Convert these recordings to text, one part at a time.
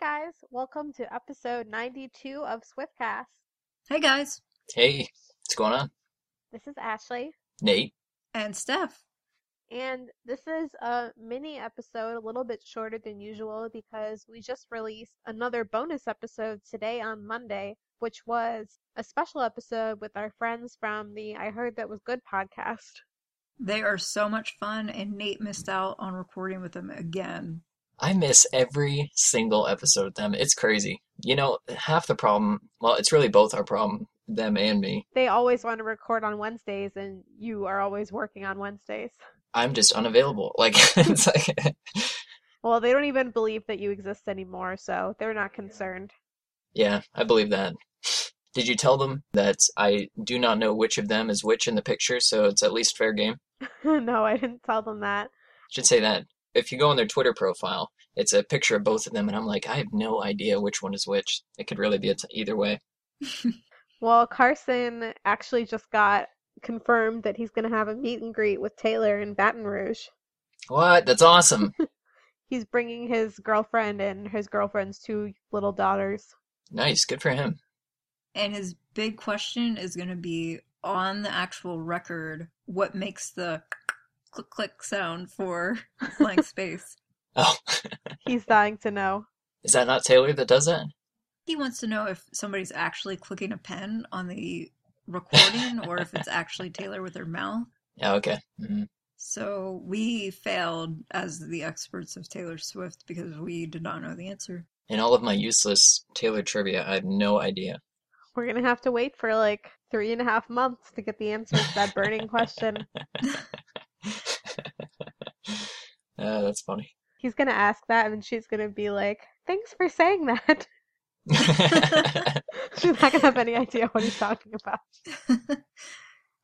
guys, welcome to episode 92 of Swiftcast. Hey guys. Hey, what's going on? This is Ashley, Nate? And Steph. and this is a mini episode, a little bit shorter than usual because we just released another bonus episode today on Monday, which was a special episode with our friends from the I Heard That Was Good podcast. They are so much fun, and Nate missed out on recording with them again. I miss every single episode of them. It's crazy. You know, half the problem, well, it's really both our problem, them and me. They always want to record on Wednesdays, and you are always working on Wednesdays. I'm just unavailable. Like, it's like, Well, they don't even believe that you exist anymore, so they're not concerned. yeah, I believe that. Did you tell them that I do not know which of them is which in the picture, so it's at least fair game? no, I didn't tell them that. Should say that. If you go on their Twitter profile, it's a picture of both of them, and I'm like, I have no idea which one is which. It could really be a t- either way. Well, Carson actually just got confirmed that he's going to have a meet and greet with Taylor in Baton Rouge. What? That's awesome. He's bringing his girlfriend and his girlfriend's two little daughters. nice. Good for him. And his big question is going to be on the actual record what makes the click click sound for blank space. Oh, He's dying to know. is that not Taylor that does that? He wants to know if somebody's actually clicking a pen on the recording or if it's actually Taylor with her mouth. Yeah, okay. hmm So we failed as the experts of Taylor Swift because we did not know the answer. In all of my useless Taylor trivia, I have no idea. We're going to have to wait for like three and a half months to get the answer to that burning question. Uh, that's funny. He's going to ask that, and she's going to be like, Thanks for saying that. she's not going to have any idea what he's talking about.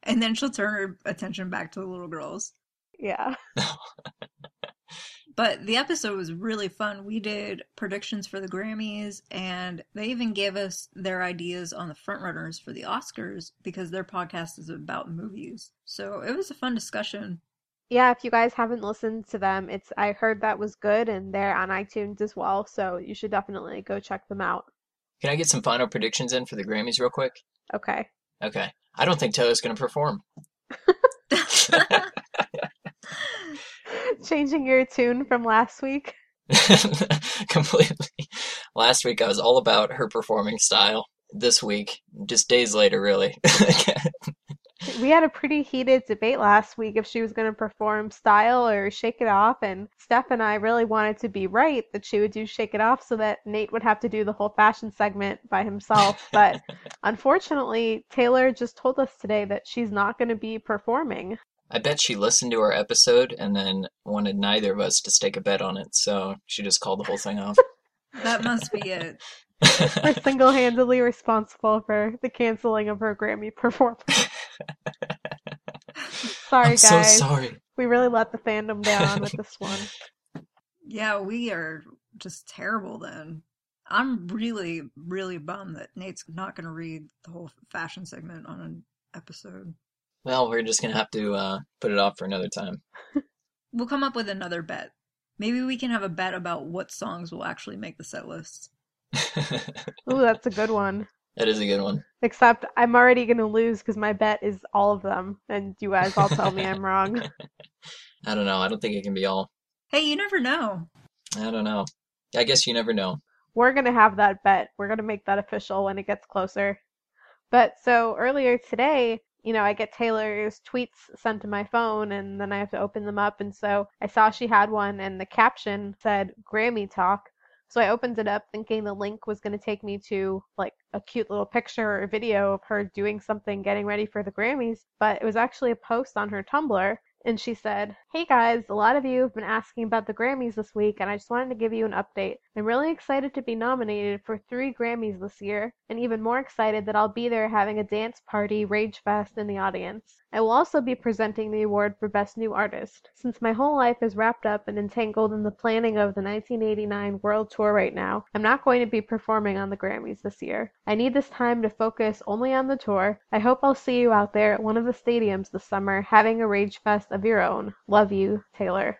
and then she'll turn her attention back to the little girls. Yeah. But the episode was really fun. We did predictions for the Grammys, and they even gave us their ideas on the frontrunners for the Oscars because their podcast is about movies. So it was a fun discussion. Yeah, if you guys haven't listened to them, it's I heard that was good and they're on iTunes as well, so you should definitely go check them out. Can I get some final predictions in for the Grammys real quick? Okay. Okay. I don't think Taylor's going to perform. Changing your tune from last week. Completely. Last week I was all about her performing style. This week, just days later, really. We had a pretty heated debate last week if she was going to perform Style or Shake It Off, and Steph and I really wanted to be right that she would do Shake It Off so that Nate would have to do the whole fashion segment by himself. But unfortunately, Taylor just told us today that she's not going to be performing. I bet she listened to our episode and then wanted neither of us to stake a bet on it, so she just called the whole thing off. that must be it. We're single handedly responsible for the canceling of her Grammy performance. Sorry, I'm guys. so sorry. We really let the fandom down with this one. Yeah, we are just terrible then. I'm really, really bummed that Nate's not going to read the whole fashion segment on an episode. Well, we're just gonna have to uh, put it off for another time. We'll come up with another bet. Maybe we can have a bet about what songs will actually make the set list. Ooh, that's a good one. That is a good one. Except I'm already going to lose because my bet is all of them, and you guys all tell me I'm wrong. I don't know. I don't think it can be all. Hey, you never know. I don't know. I guess you never know. We're going to have that bet. We're going to make that official when it gets closer. But so earlier today, you know, I get Taylor's tweets sent to my phone and then I have to open them up. And so I saw she had one and the caption said Grammy Talk. So I opened it up thinking the link was going to take me to like a cute little picture or video of her doing something getting ready for the Grammys, but it was actually a post on her Tumblr. And she said, Hey guys, a lot of you have been asking about the Grammys this week, and I just wanted to give you an update. I'm really excited to be nominated for three Grammys this year, and even more excited that I'll be there having a dance party rage fest in the audience. I will also be presenting the award for Best New Artist. Since my whole life is wrapped up and entangled in the planning of the 1989 World Tour right now, I'm not going to be performing on the Grammys this year. I need this time to focus only on the tour. I hope I'll see you out there at one of the stadiums this summer having a rage fest of your own. Love you, Taylor.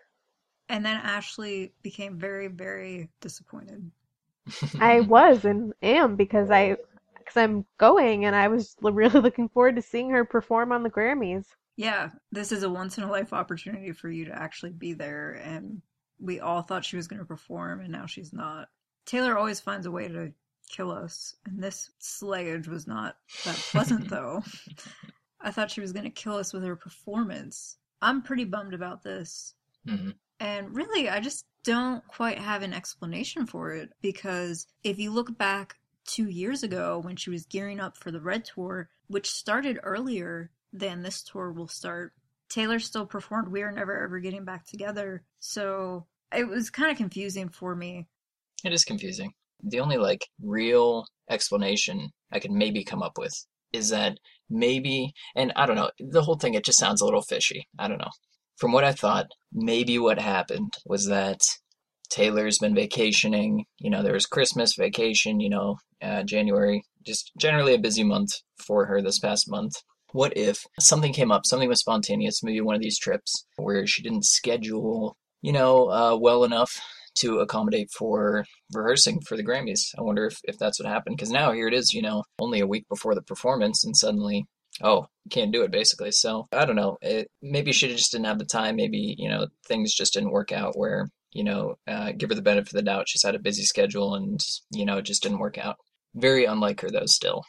And then Ashley became very, very disappointed. I was and am because I because I'm going and I was really looking forward to seeing her perform on the Grammys. Yeah, this is a once in a life opportunity for you to actually be there and we all thought she was going to perform and now she's not. Taylor always finds a way to kill us and this slayage was not that pleasant though. I thought she was going to kill us with her performance. I'm pretty bummed about this. hmm And really, I just don't quite have an explanation for it because if you look back two years ago when she was gearing up for the Red Tour, which started earlier than this tour will start, Taylor still performed We Are Never Ever Getting Back Together. So it was kind of confusing for me. It is confusing. The only like real explanation I could maybe come up with is that maybe, and I don't know, the whole thing, it just sounds a little fishy. I don't know. From what I thought, maybe what happened was that Taylor's been vacationing. You know, there was Christmas vacation, you know, uh, January, just generally a busy month for her this past month. What if something came up, something was spontaneous, maybe one of these trips where she didn't schedule, you know, uh, well enough to accommodate for rehearsing for the Grammys. I wonder if, if that's what happened. Because now here it is, you know, only a week before the performance, and suddenly, oh, can't do it basically. So I don't know. It, maybe she just didn't have the time. Maybe, you know, things just didn't work out where, you know, uh, give her the benefit of the doubt. She's had a busy schedule and, you know, it just didn't work out. Very unlike her, though, still.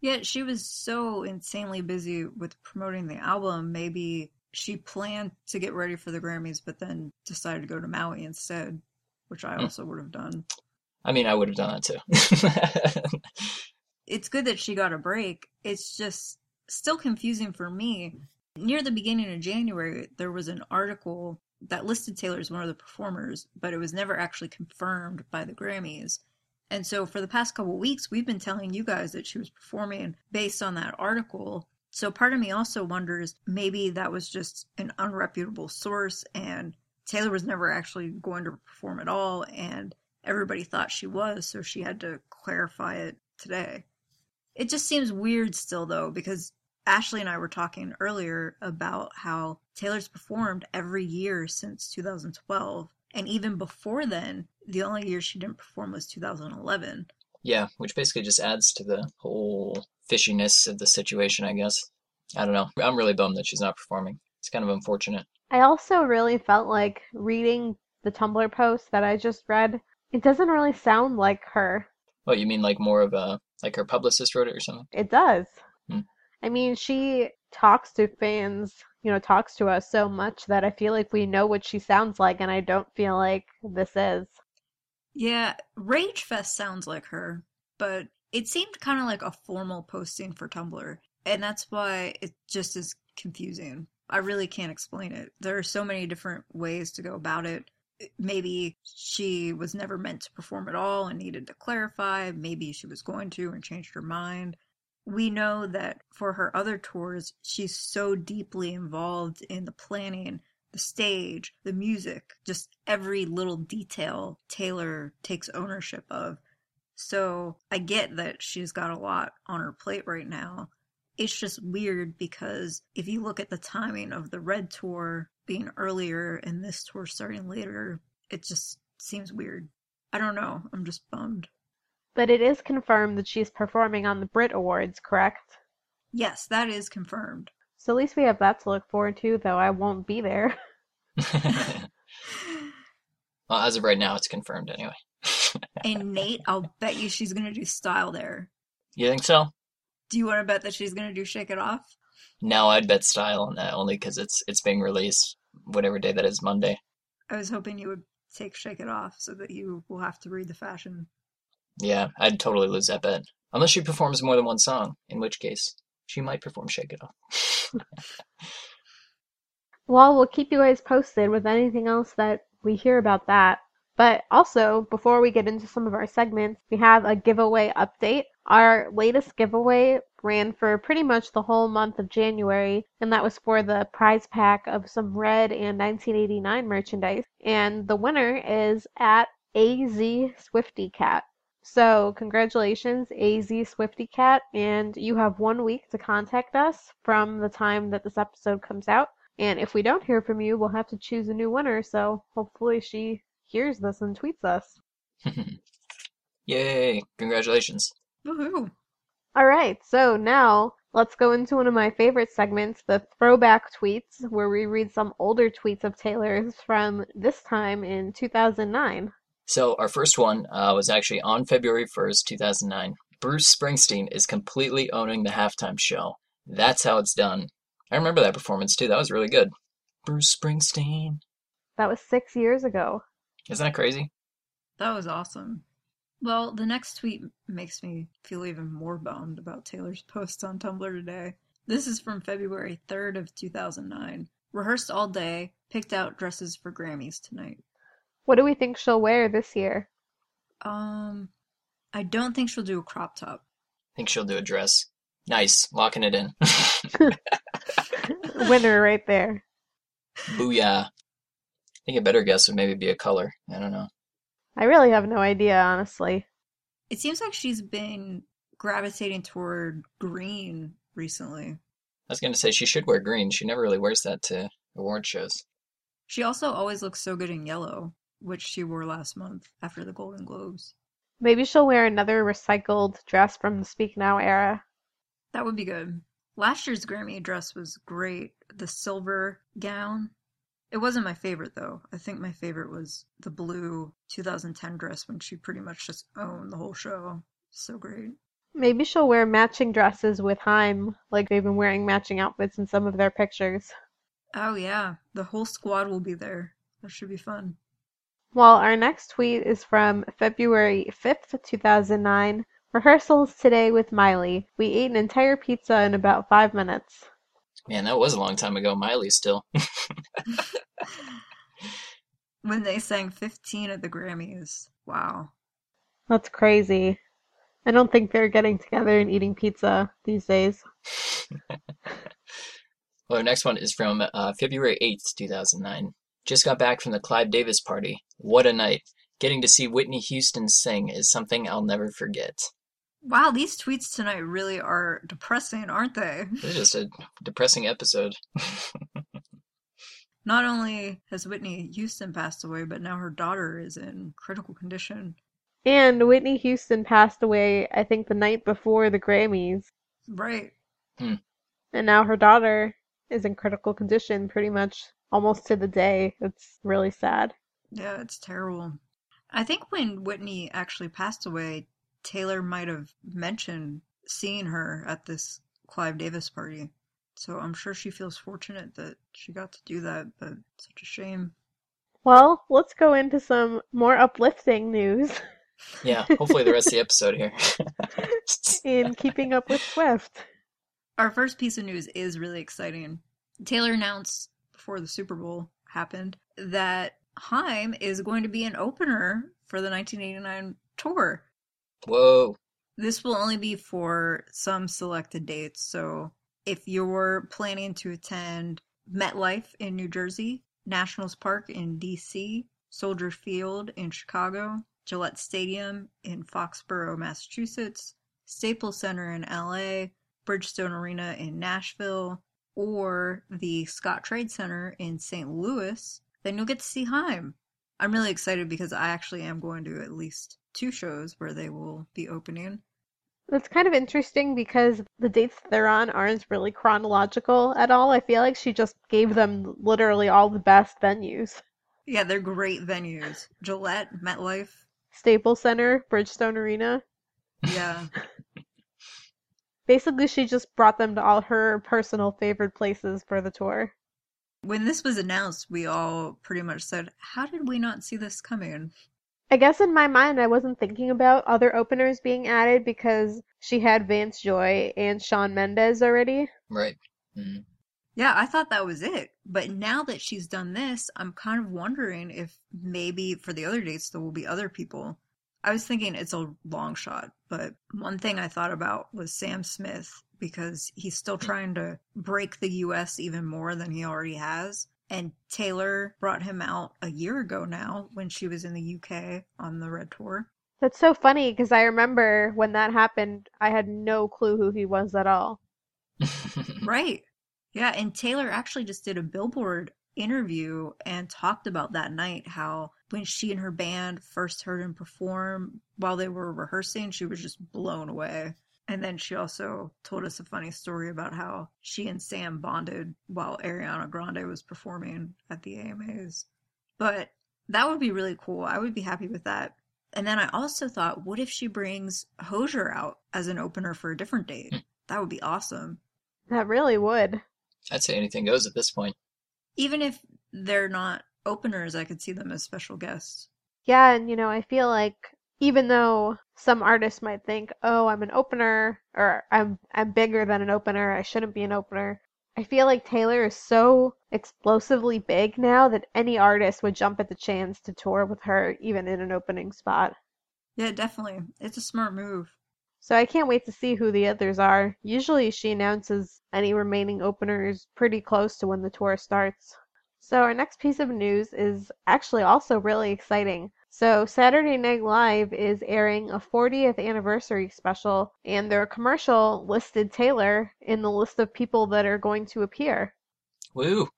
Yet she was so insanely busy with promoting the album, maybe she planned to get ready for the Grammys, but then decided to go to Maui instead, which I Hmm. also would have done. I mean, I would have done that too. it's good that she got a break. It's just still confusing for me. Near the beginning of January, there was an article that listed Taylor as one of the performers, but it was never actually confirmed by the Grammys. And so for the past couple weeks, we've been telling you guys that she was performing based on that article. So part of me also wonders maybe that was just an unreputable source and Taylor was never actually going to perform at all and everybody thought she was, so she had to clarify it today. It just seems weird still, though, because Ashley and I were talking earlier about how Taylor's performed every year since 2012. And even before then, the only year she didn't perform was 2011. yeah, which basically just adds to the whole fishiness of the situation, I guess. I don't know. I'm really bummed that she's not performing. It's kind of unfortunate. I also really felt like reading the Tumblr post that I just read, it doesn't really sound like her. What, you mean like more of a, like her publicist wrote it or something? It does. Hmm. I mean, she talks to fans, you know, talks to us so much that I feel like we know what she sounds like, and I don't feel like this is. Yeah, Rage Fest sounds like her, but it seemed kind of like a formal posting for Tumblr. And that's why it just is confusing. I really can't explain it. There are so many different ways to go about it. Maybe she was never meant to perform at all and needed to clarify. Maybe she was going to and changed her mind. We know that for her other tours, she's so deeply involved in the planning, the stage, the music, just every little detail Taylor takes ownership of. So I get that she's got a lot on her plate right now. It's just weird because if you look at the timing of the Red Tour being earlier and this tour starting later, it just seems weird. I don't know. I'm just bummed. But it is confirmed that she's performing on the Brit Awards, correct? Yes, that is confirmed. So at least we have that to look forward to, though I won't be there. well, as of right now, it's confirmed anyway. And Nate, I'll bet you she's going to do style there. You think so? Do you want to bet that she's going to do Shake It Off? No, I'd bet style on that only because it's it's being released whatever day that is, Monday. I was hoping you would take Shake It Off so that you will have to read the fashion. Yeah, I'd totally lose that bet. Unless she performs more than one song, in which case she might perform Shake It Off. Well, we'll keep you guys posted with anything else that we hear about that. But also, before we get into some of our segments, we have a giveaway update. Our latest giveaway ran for pretty much the whole month of January, and that was for the prize pack of some Red and 1989 merchandise. And the winner is at AZ Swifty Cat. So, congratulations, AZ Swifty Cat, and you have one week to contact us from the time that this episode comes out. And if we don't hear from you, we'll have to choose a new winner, so hopefully she hears this and tweets us. Yay! Congratulations. Woohoo! All right, so now let's go into one of my favorite segments, the throwback tweets, where we read some older tweets of Taylor's from this time in 2009. So our first one uh, was actually on February 1st, 2009. Bruce Springsteen is completely owning the halftime show. That's how it's done. I remember that performance too. That was really good. Bruce Springsteen. That was six years ago. Isn't that crazy? That was awesome. Well, the next tweet makes me feel even more bummed about Taylor's post on Tumblr today. This is from February 3rd of 2009. Rehearsed all day, picked out dresses for Grammys tonight. What do we think she'll wear this year? Um, I don't think she'll do a crop top. I think she'll do a dress. Nice, locking it in. Winner right there. Booyah. I think a better guess would maybe be a color. I don't know. I really have no idea, honestly. It seems like she's been gravitating toward green recently. I was going to say she should wear green. She never really wears that to award shows. She also always looks so good in yellow, which she wore last month after the Golden Globes. Maybe she'll wear another recycled dress from the Speak Now era. That would be good. Last year's Grammy dress was great. The silver gown. It wasn't my favorite though. I think my favorite was the blue 2010 dress when she pretty much just owned the whole show. So great. Maybe she'll wear matching dresses with Haim, like they've been wearing matching outfits in some of their pictures. Oh yeah, the whole squad will be there. That should be fun. Well, our next tweet is from February 5th, 2009. Rehearsals today with Miley. We ate an entire pizza in about five minutes. Man, that was a long time ago. Miley still. when they sang 15 at the Grammys. Wow. That's crazy. I don't think they're getting together and eating pizza these days. well, our next one is from uh, February 8th, 2009. Just got back from the Clive Davis party. What a night. Getting to see Whitney Houston sing is something I'll never forget. Wow, these tweets tonight really are depressing, aren't they? It's just a depressing episode. Not only has Whitney Houston passed away, but now her daughter is in critical condition. And Whitney Houston passed away, I think, the night before the Grammys. Right. Hmm. And now her daughter is in critical condition pretty much almost to the day. It's really sad. Yeah, it's terrible. I think when Whitney actually passed away, Taylor might have mentioned seeing her at this Clive Davis party. So I'm sure she feels fortunate that she got to do that, but such a shame. Well, let's go into some more uplifting news. Yeah, hopefully the rest of the episode here. In keeping up with Swift. Our first piece of news is really exciting. Taylor announced before the Super Bowl happened that Haim is going to be an opener for the 1989 tour. Whoa. This will only be for some selected dates. So if you're planning to attend MetLife in New Jersey, Nationals Park in DC, Soldier Field in Chicago, Gillette Stadium in Foxborough, Massachusetts, Staples Center in LA, Bridgestone Arena in Nashville, or the Scottrade Center in St. Louis, then you'll get to see Haim. I'm really excited because I actually am going to at least two shows where they will be opening. That's kind of interesting because the dates they're on aren't really chronological at all. I feel like she just gave them literally all the best venues. Yeah, they're great venues. Gillette, MetLife. Staples Center, Bridgestone Arena. Yeah. Basically, she just brought them to all her personal favorite places for the tour. When this was announced, we all pretty much said, How did we not see this coming? I guess in my mind, I wasn't thinking about other openers being added because she had Vance Joy and Shawn Mendes already. Right. Mm-hmm. Yeah, I thought that was it. But now that she's done this, I'm kind of wondering if maybe for the other dates there will be other people. I was thinking it's a long shot, but one thing I thought about was Sam Smith because he's still trying to break the US even more than he already has. And Taylor brought him out a year ago now when she was in the UK on the Red Tour. That's so funny because I remember when that happened, I had no clue who he was at all. Right. Yeah, and Taylor actually just did a Billboard interview and talked about that night how when she and her band first heard him perform while they were rehearsing, she was just blown away. And then she also told us a funny story about how she and Sam bonded while Ariana Grande was performing at the AMAs. But that would be really cool. I would be happy with that. And then I also thought, what if she brings Hozier out as an opener for a different date? Hmm. That would be awesome. That really would. I'd say anything goes at this point. Even if they're not openers, I could see them as special guests. Yeah, and you know, I feel like even though some artists might think, "Oh, I'm an opener," or "I'm I'm bigger than an opener. I shouldn't be an opener." I feel like Taylor is so explosively big now that any artist would jump at the chance to tour with her, even in an opening spot. Yeah, definitely. It's a smart move. So I can't wait to see who the others are. Usually she announces any remaining openers pretty close to when the tour starts. So our next piece of news is actually also really exciting. So Saturday Night Live is airing a 40th anniversary special, and their commercial listed Taylor in the list of people that are going to appear. Woo!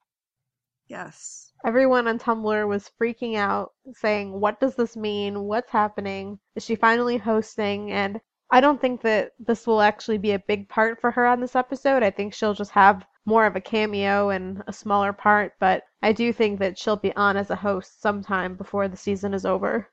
Yes. Everyone on Tumblr was freaking out, saying, What does this mean? What's happening? Is she finally hosting? And I don't think that this will actually be a big part for her on this episode. I think she'll just have more of a cameo and a smaller part, but I do think that she'll be on as a host sometime before the season is over.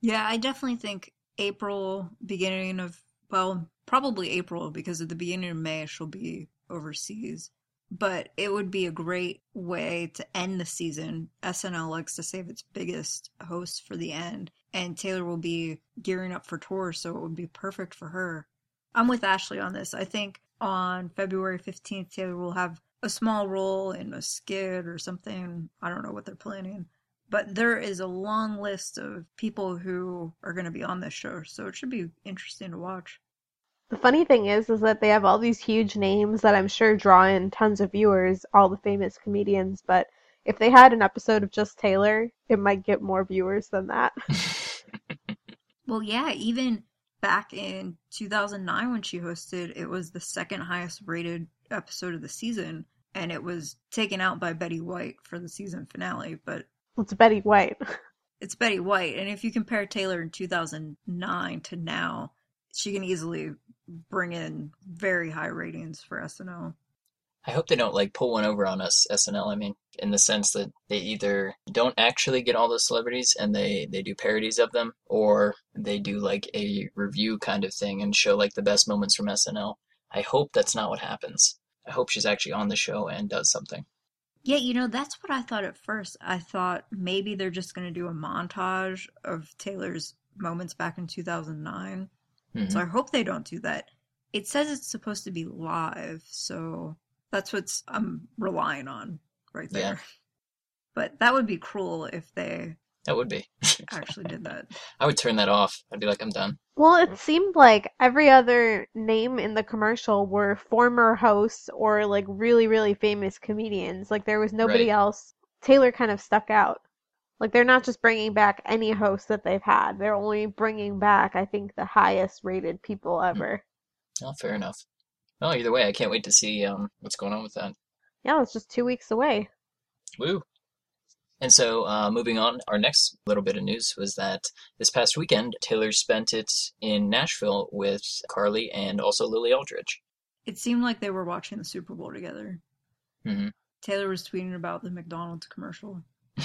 Yeah, I definitely think April, beginning of, well, probably April, because at the beginning of May she'll be overseas. But it would be a great way to end the season. SNL likes to save its biggest hosts for the end, and Taylor will be gearing up for tour, so it would be perfect for her. I'm with Ashley on this. I think on February 15th, Taylor will have a small role in a skit or something. I don't know what they're planning. But there is a long list of people who are going to be on this show, so it should be interesting to watch. The funny thing is, is that they have all these huge names that I'm sure draw in tons of viewers, all the famous comedians, but if they had an episode of just Taylor, it might get more viewers than that. Well, yeah, even back in 2009 when she hosted, it was the second highest rated episode of the season, and it was taken out by Betty White for the season finale. But it's Betty White. it's Betty White, and if you compare Taylor in 2009 to now, she can easily bring in very high ratings for SNL. I hope they don't like pull one over on us, SNL. I mean, in the sense that they either don't actually get all the celebrities and they they do parodies of them, or they do like a review kind of thing and show like the best moments from SNL. I hope that's not what happens. I hope she's actually on the show and does something. Yeah, you know, that's what I thought at first. I thought maybe they're just going to do a montage of Taylor's moments back in 2009. Mhm. So I hope they don't do that. It says it's supposed to be live, so that's what's I'm relying on right there. Yeah. But that would be cruel if they That would be. actually did that. I would turn that off. I'd be like, I'm done. Well, it seemed like every other name in the commercial were former hosts or like really, really famous comedians. Like there was nobody Right. else. Taylor kind of stuck out. Like they're not just bringing back any host that they've had. They're only bringing back, I think, the highest rated people ever. Oh, fair enough. Well, either way, I can't wait to see um, what's going on with that. Yeah, it's just two weeks away. Woo! And so, uh, moving on, our next little bit of news was that this past weekend, Taylor spent it in Nashville with Karlie and also Lily Aldridge. It seemed like they were watching the Super Bowl together. hmm Taylor was tweeting about the McDonald's commercial.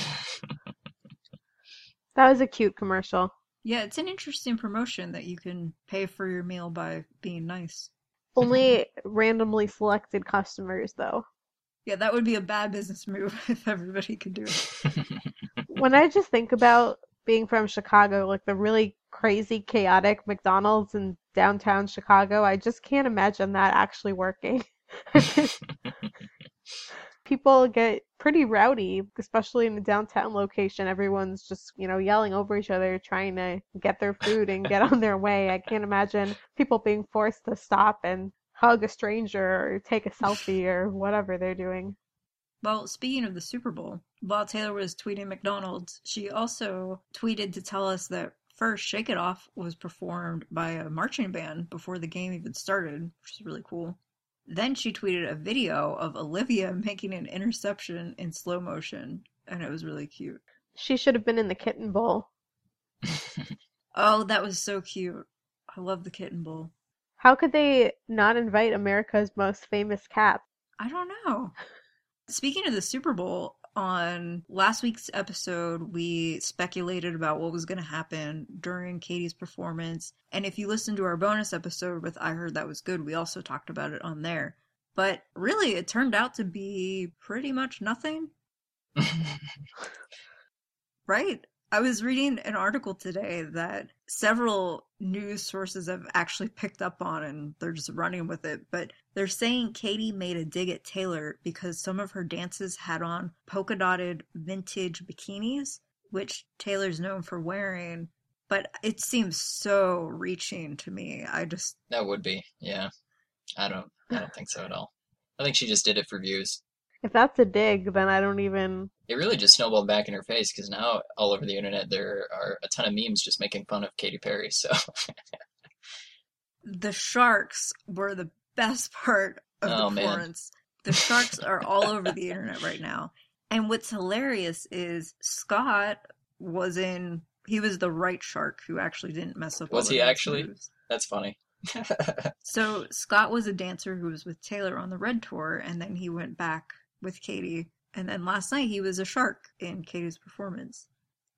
That was a cute commercial. Yeah, it's an interesting promotion that you can pay for your meal by being nice. Only randomly selected customers, though. Yeah, that would be a bad business move if everybody could do it. when I just think about being from Chicago, like the really crazy, chaotic McDonald's in downtown Chicago, I just can't imagine that actually working. people get pretty rowdy, especially in the downtown location. Everyone's just, you know, yelling over each other, trying to get their food and get on their way. I can't imagine people being forced to stop and hug a stranger or take a selfie or whatever they're doing. Well, speaking of the Super Bowl, while Taylor was tweeting McDonald's, she also tweeted to tell us that first Shake It Off was performed by a marching band before the game even started, which is really cool. Then she tweeted a video of Olivia making an interception in slow motion, and it was really cute. She should have been in the kitten bowl. Oh, that was so cute. I love the kitten bowl. How could they not invite America's most famous cat? I don't know. Speaking of the Super Bowl, on last week's episode, we speculated about what was going to happen during Katy's performance. And if you listen to our bonus episode with I Heard That Was Good, we also talked about it on there. But really, it turned out to be pretty much nothing, right? I was reading an article today that several news sources have actually picked up on and they're just running with it. But they're saying Katy made a dig at Taylor because some of her dances had on polka dotted vintage bikinis, which Taylor's known for wearing. But it seems so reaching to me. I just. that would be, yeah. I don't, I don't think so at all. I think she just did it for views. If that's a dig, then I don't even. It really just snowballed back in her face because now all over the internet there are a ton of memes just making fun of Katy Perry. So The sharks were the best part of Oh, the man. performance. The sharks are all over the internet right now. And what's hilarious is Scott was in he was the right shark who actually didn't mess up Was he actually? moves. that's funny. So Scott was a dancer who was with Taylor on the Red Tour and then he went back with Katy. And then last night he was a shark in Katy's performance.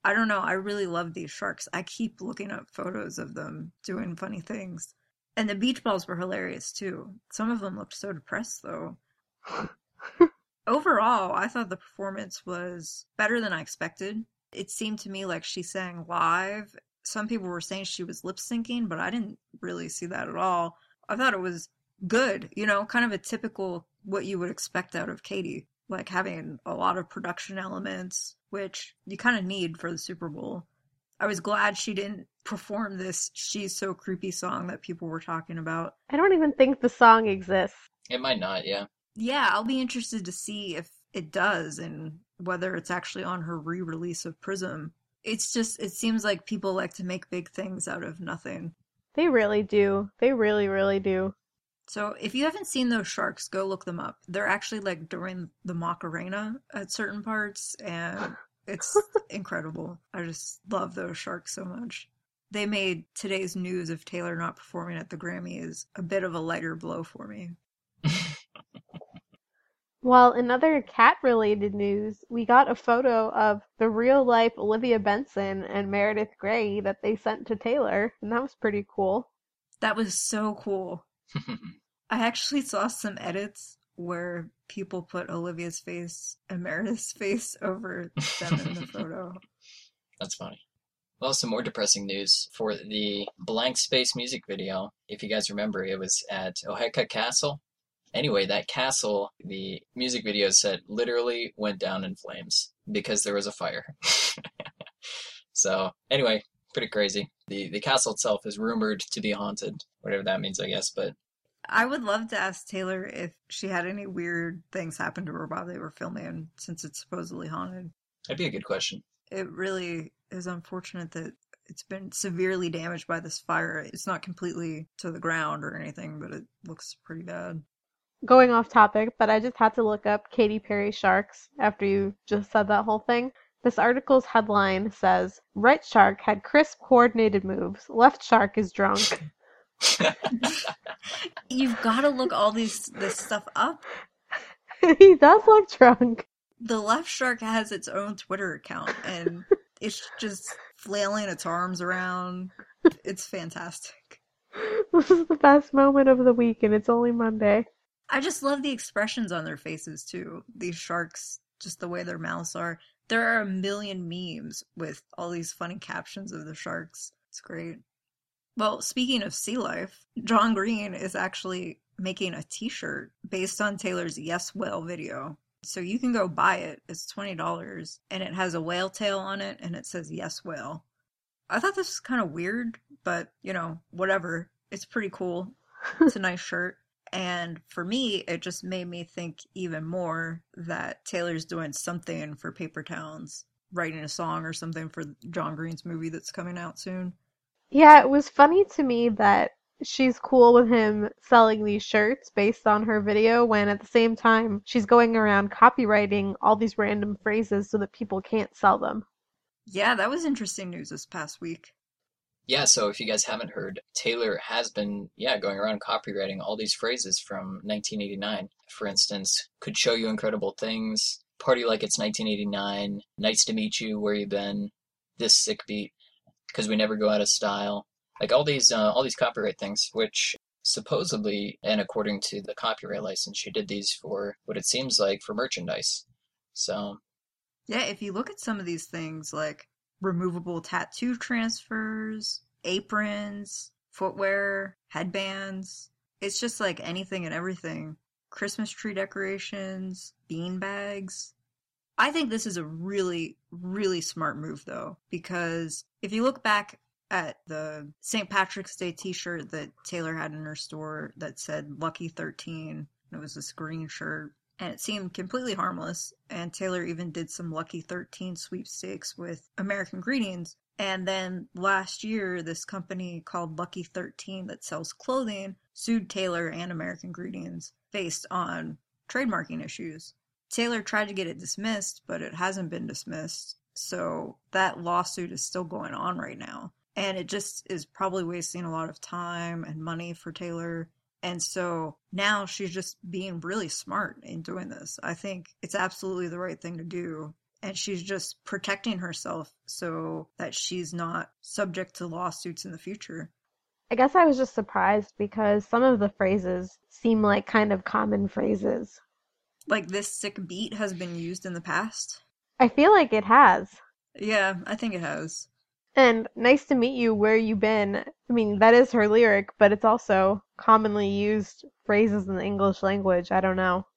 I don't know, I really love these sharks. I keep looking up photos of them doing funny things. And the beach balls were hilarious too. Some of them looked so depressed though. Overall, I thought the performance was better than I expected. It seemed to me like she sang live. Some people were saying she was lip syncing, but I didn't really see that at all. I thought it was good, you know, kind of a typical what you would expect out of Katy, like having a lot of production elements, which you kind of need for the Super Bowl. I was glad she didn't perform this She's So Creepy song that people were talking about. I don't even think the song exists. It might not, yeah. Yeah, I'll be interested to see if it does and whether it's actually on her re release of Prism. It's just, it seems like people like to make big things out of nothing. They really do. They really, really do. So if you haven't seen those sharks, go look them up. They're actually like during the Macarena at certain parts, and it's incredible. I just love those sharks so much. They made today's news of Taylor not performing at the Grammys a bit of a lighter blow for me. Well, in other cat related news, we got a photo of the real life Olivia Benson and Meredith Grey that they sent to Taylor, and that was pretty cool. That was so cool. I actually saw some edits where people put Olivia's face and Meredith's face over them in the photo. That's funny. Well, some more depressing news for the Blank Space music video. If you guys remember, it was at Oheka Castle. Anyway, that castle, the music video said, literally went down in flames because there was a fire. so, anyway, pretty crazy. The the castle itself is rumored to be haunted, whatever that means, I guess, but I would love to ask Taylor if she had any weird things happen to her while they were filming, since it's supposedly haunted. that'd be a good question. It really is unfortunate that it's been severely damaged by this fire. It's not completely to the ground or anything, but it looks pretty bad. Going off topic, but I just had to look up Katy Perry sharks after you just said that whole thing. This article's headline says Right shark had crisp coordinated moves. Left shark is drunk. You've got to look all these this stuff up. he does look drunk. the left shark has its own Twitter account and it's just flailing its arms around. It's fantastic. This is the best moment of the week, and it's only Monday. I just love the expressions on their faces too. These sharks, just the way their mouths are. There are a million memes with all these funny captions of the sharks. It's great. Well, speaking of sea life, John Green is actually making a t shirt based on Taylor's Yes Whale video. So you can go buy it. It's $20 and it has a whale tail on it and it says yes whale. I thought this was kind of weird, but you know, whatever. It's pretty cool. It's a nice shirt. And for me, it just made me think even more that Taylor's doing something for Paper Towns, writing a song or something for John Green's movie that's coming out soon. Yeah, it was funny to me that she's cool with him selling these shirts based on her video when at the same time she's going around copywriting all these random phrases so that people can't sell them. Yeah, that was interesting news this past week. Yeah, so if you guys haven't heard, Taylor has been, yeah, going around copywriting all these phrases from 1989. For instance, could show you incredible things, party like it's 1989, nice to meet you, where you been, this sick beat, because we never go out of style. Like all these, uh, all these copyright things, which supposedly, and according to the copyright license, she did these for what it seems like for merchandise. So Yeah, if you look at some of these things like removable tattoo transfers, aprons, footwear, headbands, it's just like anything and everything. Christmas tree decorations, bean bags. I think this is a really, really smart move though, because if you look back at the St. Patrick's Day t shirt that Taylor had in her store that said Lucky 13, it was this green shirt and it seemed completely harmless. And Taylor even did some Lucky 13 sweepstakes with American Greetings. And then last year, this company called Lucky 13 that sells clothing sued Taylor and American Greetings based on trademarking issues. Taylor tried to get it dismissed, but it hasn't been dismissed. So that lawsuit is still going on right now. And it just is probably wasting a lot of time and money for Taylor. And so now she's just being really smart in doing this. I think it's absolutely the right thing to do. And she's just protecting herself so that she's not subject to lawsuits in the future. I guess I was just surprised because some of the phrases seem like kind of common phrases. Like this sick beat has been used in the past. I feel like it has. Yeah, I think it has. And nice to meet you, where you been? I mean, that is her lyric, but it's also commonly used phrases in the English language. I don't know.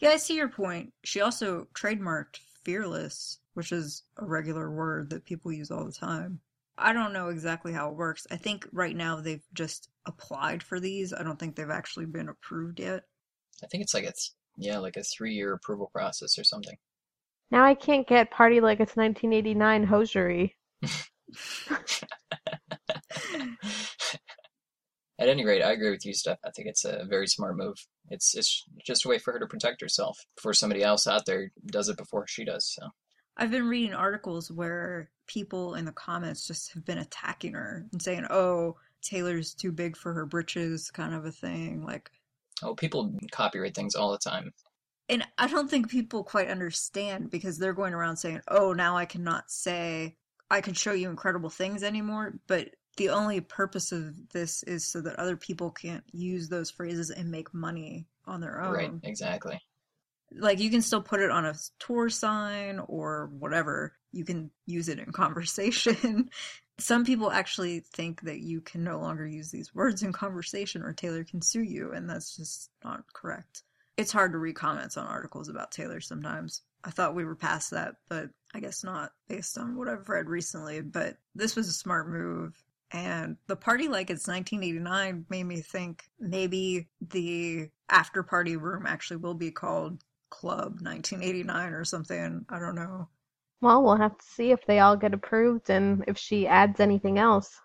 Yeah, I see your point. She also trademarked fearless, which is a regular word that people use all the time. I don't know exactly how it works. I think right now they've just applied for these. I don't think they've actually been approved yet. I think it's like it's yeah, like a three year approval process or something. Now I can't get party like it's 1989 hosiery. At any rate, I agree with you, Steph. I think it's a very smart move. It's it's just a way for her to protect herself before somebody else out there does it before she does. So I've been reading articles where people in the comments just have been attacking her and saying, "Oh, Taylor's too big for her britches," kind of a thing. Like, oh, people copyright things all the time. And I don't think people quite understand because they're going around saying, "Oh, now I cannot say I can show you incredible things anymore." But the only purpose of this is so that other people can't use those phrases and make money on their own. Right, exactly. Like you can still put it on a tour sign or whatever. You can use it in conversation. Some people actually think that you can no longer use these words in conversation or Taylor can sue you, and that's just not correct. It's hard to read comments on articles about Taylor sometimes. I thought we were past that, but I guess not based on what I've read recently. But this was a smart move. And the party like it's 1989 made me think maybe the after party room actually will be called Club 1989 or something. I don't know. Well, we'll have to see if they all get approved and if she adds anything else.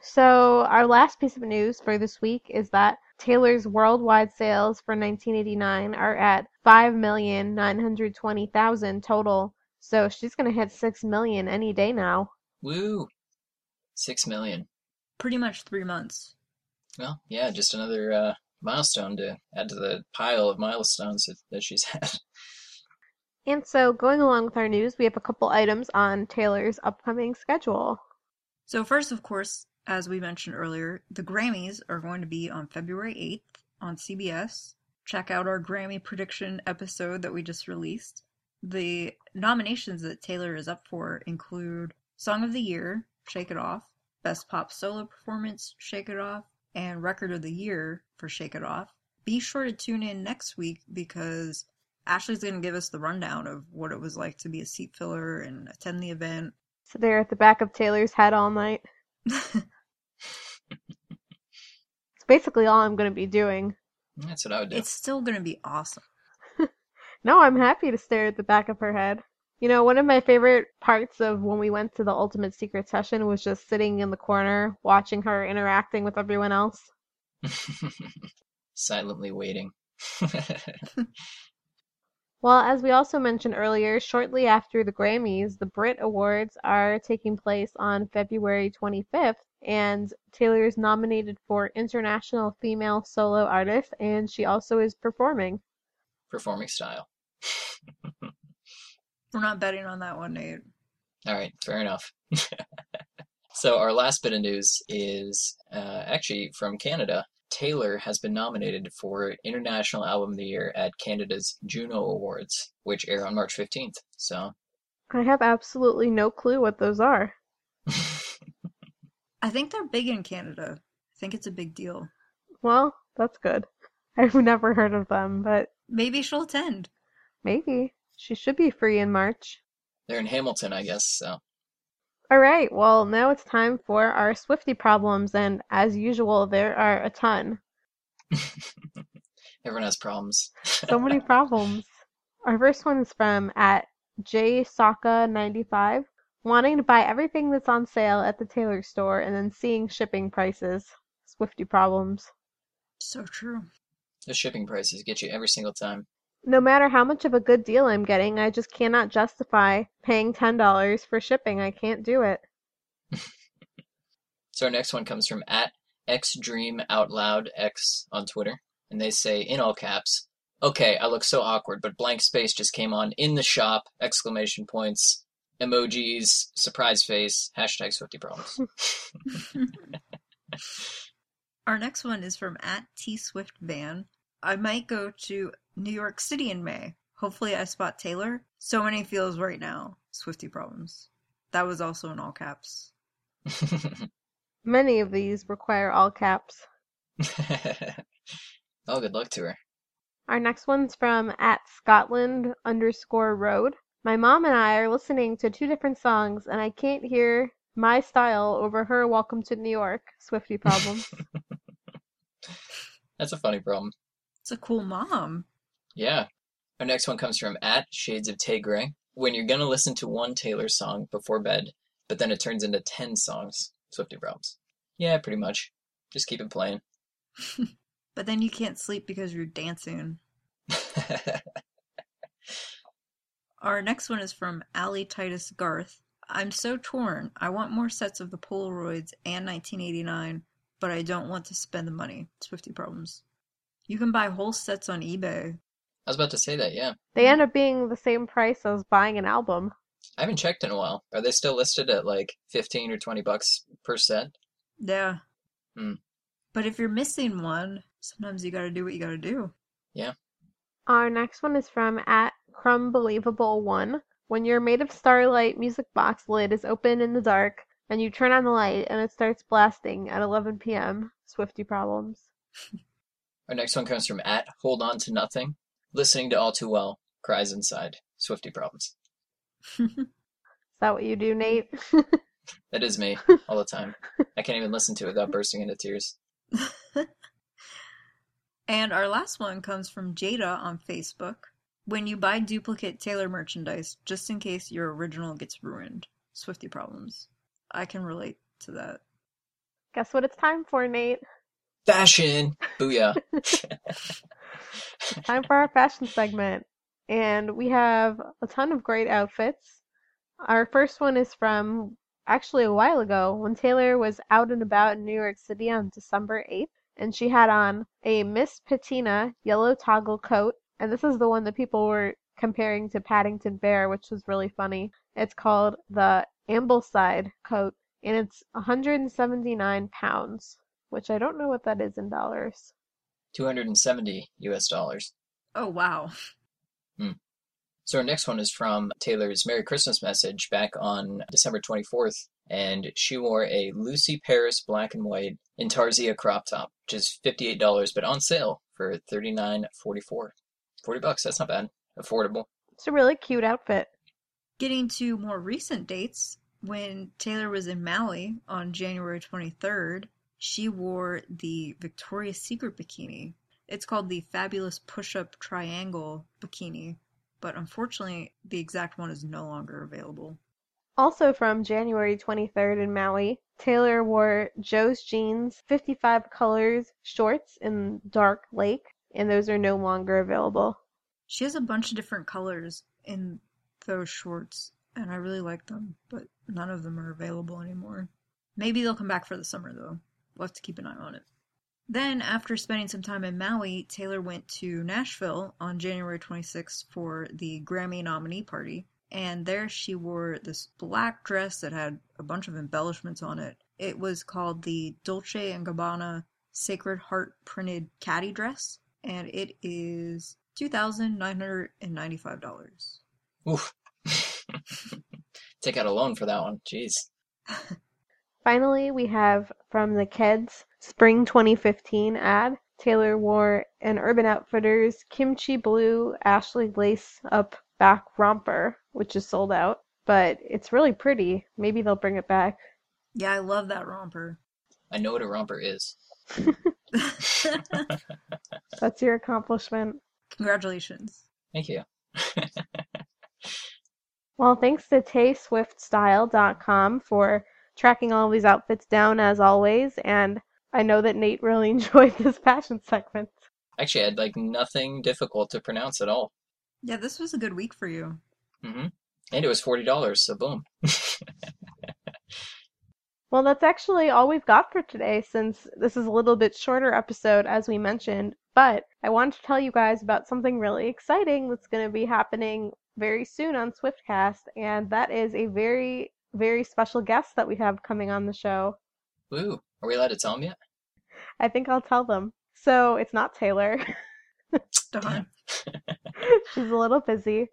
So, our last piece of news for this week is that Taylor's worldwide sales for 1989 are at 5,920,000 total. So, she's going to hit 6 million any day now. Woo! Six million. Pretty much three months. Well, yeah, just another uh, milestone to add to the pile of milestones that, that she's had. And so, going along with our news, we have a couple items on Taylor's upcoming schedule. So, first, of course, as we mentioned earlier, the Grammys are going to be on February 8th on CBS. Check out our Grammy prediction episode that we just released. The nominations that Taylor is up for include Song of the Year, Shake It Off, Best Pop Solo Performance, Shake It Off, and Record of the Year for Shake It Off. Be sure to tune in next week because Ashley's going to give us the rundown of what it was like to be a seat filler and attend the event. So they're at the back of Taylor's head all night. It's basically all I'm going to be doing. That's what I would do. it's still going to be awesome. No, I'm happy to stare at the back of her head. You know, one of my favorite parts of when we went to the Ultimate Secret session was just sitting in the corner watching her interacting with everyone else. Silently waiting. Well, as we also mentioned earlier, shortly after the Grammys, the Brit Awards are taking place on February 25th, and Taylor is nominated for International Female Solo Artist, and she also is performing. Performing style. We're not betting on that one, Nate. All right, fair enough. so our last bit of news is uh, actually from Canada. Taylor has been nominated for International Album of the Year at Canada's Juno Awards, which air on March 15th. So, I have absolutely no clue what those are. I think they're big in Canada. I think it's a big deal. Well, that's good. I've never heard of them, but Maybe she'll attend. maybe. She should be free in March. they're in Hamilton, I guess. So, All right, well, now it's time for our Swiftie problems, and as usual, there are a ton. everyone has problems. So many problems. Our first one is from at jsaka95, wanting to buy everything that's on sale at the Taylor store and then seeing shipping prices. Swiftie problems. So true. the shipping prices get you every single time. No matter how much of a good deal I'm getting, I just cannot justify paying $10 for shipping. I can't do it. So our next one comes from at xdreamoutloudx on Twitter, and they say in all caps, "Okay, I look so awkward, but blank space just came on in the shop!" Exclamation points, emojis, surprise face, hashtag Swiftie problems. Our next one is from at T Swift Van. I might go to New York City in May. Hopefully, I spot Taylor. So many feels right now. Swiftie problems. That was also in all caps. Many of these require all caps. oh, good luck to her. Our next one's from at Scotland underscore road. My mom and I are listening to two different songs, and I can't hear my style over her Welcome to New York. Swiftie problems. That's a funny problem. It's a cool mom. Yeah. Our next one comes from at Shades of Tay Grey. When you're gonna listen to one Taylor song before bed, but then it turns into ten songs, Swiftie problems. Yeah, pretty much. Just keep it playing. But then you can't sleep because you're dancing. Our next one is from Ali Titus Garth. I'm so torn. I want more sets of the Polaroids and 1989, but I don't want to spend the money. Swiftie problems. You can buy whole sets on eBay. I was about to say that, yeah. they end up being the same price as buying an album. I haven't checked in a while. Are they still listed at like 15 or 20 bucks per set? Yeah. Hmm. But if you're missing one, sometimes you gotta do what you gotta do. Yeah. Our next one is from at Crumbelievable1. When your Made of Starlight music box lid is open in the dark and you turn on the light and it starts blasting at 11 p.m. Swiftie problems. Our next one comes from at Hold On to Nothing. Listening to All Too Well, cries inside. Swiftie problems. Is that what you do, Nate? That is me all the time. I can't even listen to it without bursting into tears. And our last one comes from Jada on Facebook. When you buy duplicate Taylor merchandise, just in case your original gets ruined. Swiftie problems. I can relate to that. Guess what it's time for, Nate? Fashion! Booyah! Time for our fashion segment. And we have a ton of great outfits. Our first one is from actually a while ago when Taylor was out and about in New York City on December 8th. And she had on a Miss Patina yellow toggle coat. And this is the one that people were comparing to Paddington Bear, which was really funny. It's called the Ambleside coat. And it's 179 pounds, which I don't know what that is in dollars. 270 US dollars. Oh, wow. Hmm. So our next one is from Taylor's Merry Christmas message back on December 24th, and she wore a Lucy Paris black and white Intarsia crop top, which is $58, but on sale for $39.44. 40 bucks, that's not bad. affordable. It's a really cute outfit. Getting to more recent dates, when Taylor was in Maui on January 23rd, she wore the Victoria's Secret bikini. It's called the Fabulous Push Up Triangle Bikini, but unfortunately, the exact one is no longer available. Also from January 23rd in Maui, Taylor wore Joe's Jeans 55 Colors shorts in Dark Lake, and those are no longer available. She has a bunch of different colors in those shorts, and I really like them, but none of them are available anymore. Maybe they'll come back for the summer, though. We'll have to keep an eye on it. Then, after spending some time in Maui, Taylor went to Nashville on January 26th for the Grammy nominee party. And there she wore this black dress that had a bunch of embellishments on it. It was called the Dolce & Gabbana Sacred Heart printed cady dress, and it is $2,995. Oof. Take out a loan for that one. Jeez. Finally, we have from the Keds Spring 2015 ad. Taylor wore an Urban Outfitters kimchi blue Ashley lace up back romper, which is sold out, but it's really pretty. Maybe they'll bring it back. Yeah, I love that romper. I know what a romper is. That's your accomplishment. Congratulations. Thank you. Well, thanks to tayswiftstyle.com for tracking all these outfits down as always, and I know that Nate really enjoyed this fashion segment. Actually, I had like nothing difficult to pronounce at all. Yeah, this was a good week for you. Mm-hmm. And it was forty dollars, so boom. Well, that's actually all we've got for today since this is a little bit shorter episode as we mentioned, but I wanted to tell you guys about something really exciting that's going to be happening very soon on Swiftcast, and that is a very very special guest that we have coming on the show. Woo. Are we allowed to tell them yet? I think I'll tell them. So, it's not Taylor. Darn. She's a little busy,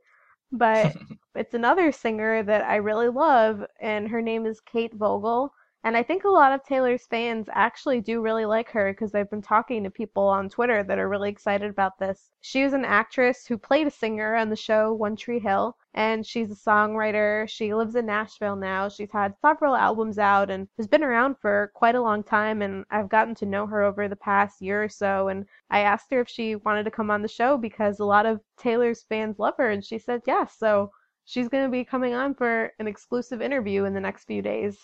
but it's another singer that I really love, and her name is Kate Voegele. And I think a lot of Taylor's fans actually do really like her because I've been talking to people on Twitter that are really excited about this. She was an actress who played a singer on the show One Tree Hill, and she's a songwriter. She lives in Nashville now. She's had several albums out and has been around for quite a long time. And I've gotten to know her over the past year or so. And I asked her if she wanted to come on the show because a lot of Taylor's fans love her, and she said yes. So she's going to be coming on for an exclusive interview in the next few days.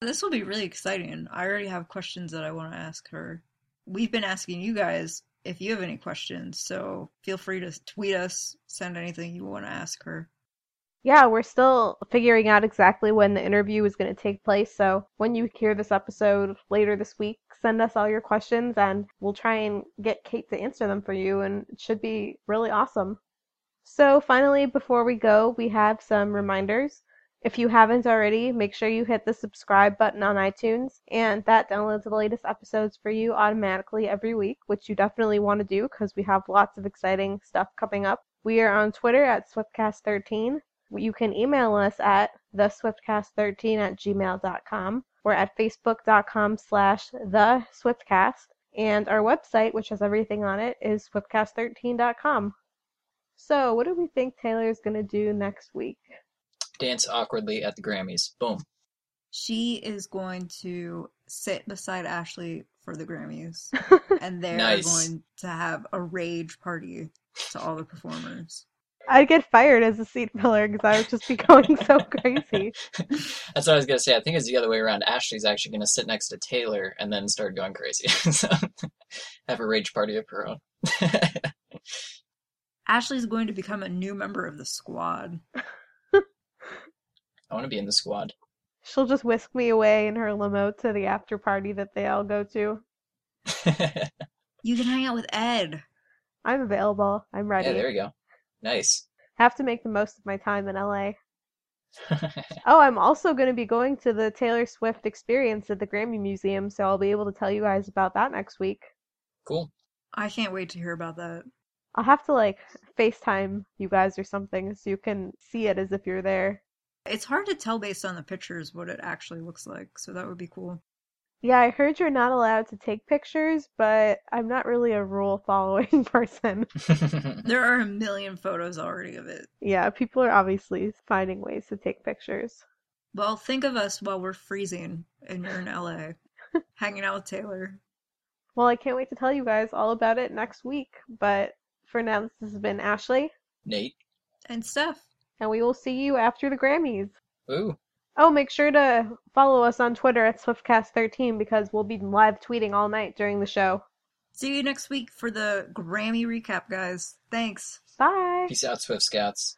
This will be really exciting. I already have questions that I want to ask her. We've been asking you guys if you have any questions, so feel free to tweet us, send anything you want to ask her. Yeah, we're still figuring out exactly when the interview is going to take place. So when you hear this episode later this week, send us all your questions and we'll try and get Kate to answer them for you. And it should be really awesome. So finally, before we go, we have some reminders. If you haven't already, make sure you hit the subscribe button on iTunes, and that downloads the latest episodes for you automatically every week, which you definitely want to do because we have lots of exciting stuff coming up. We are on Twitter at SwiftCast13. You can email us at theswiftcast13 at gmail.com or at facebook.com slash the swiftcast. And our website, which has everything on it, is swiftcast13.com. So, what do we think Taylor's going to do next week? Dance awkwardly at the Grammys. Boom. She is going to sit beside Ashley for the Grammys, and they're Nice. going to have a rage party to all the performers. I'd get fired as a seat filler because I would just be going so crazy. That's what I was gonna say. I think it's the other way around. Ashley's actually gonna sit next to Taylor and then start going crazy. so, have a rage party of her own. Ashley's going to become a new member of the squad. I want to be in the squad. She'll just whisk me away in her limo to the after party that they all go to. You can hang out with Ed. I'm available. I'm ready. yeah, there we go. Nice. Have to make the most of my time in LA. Oh, I'm also going to be going to the Taylor Swift experience at the Grammy Museum, so I'll be able to tell you guys about that next week. cool. I can't wait to hear about that. I'll have to like FaceTime you guys or something so you can see it as if you're there. It's hard to tell based on the pictures what it actually looks like, so that would be cool. Yeah, I heard you're not allowed to take pictures, but I'm not really a rule following person. There are a million photos already of it. yeah, people are obviously finding ways to take pictures. Well, think of us while we're freezing and you're in LA, hanging out with Taylor. Well, I can't wait to tell you guys all about it next week. But for now, this has been Ashley, Nate. And Steph. and we will see you after the Grammys. Ooh. Oh, make sure to follow us on Twitter at SwiftCast13 because we'll be live tweeting all night during the show. See you next week for the Grammy recap, guys. Thanks. Bye. Peace out, Swift Scouts.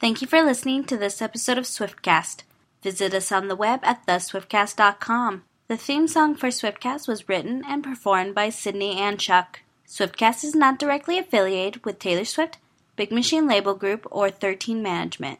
Thank you for listening to this episode of Swiftcast. Visit us on the web at theswiftcast.com. The theme song for Swiftcast was written and performed by Sydney and Chuck. Swiftcast is not directly affiliated with Taylor Swift, Big Machine Label Group, or 13 Management.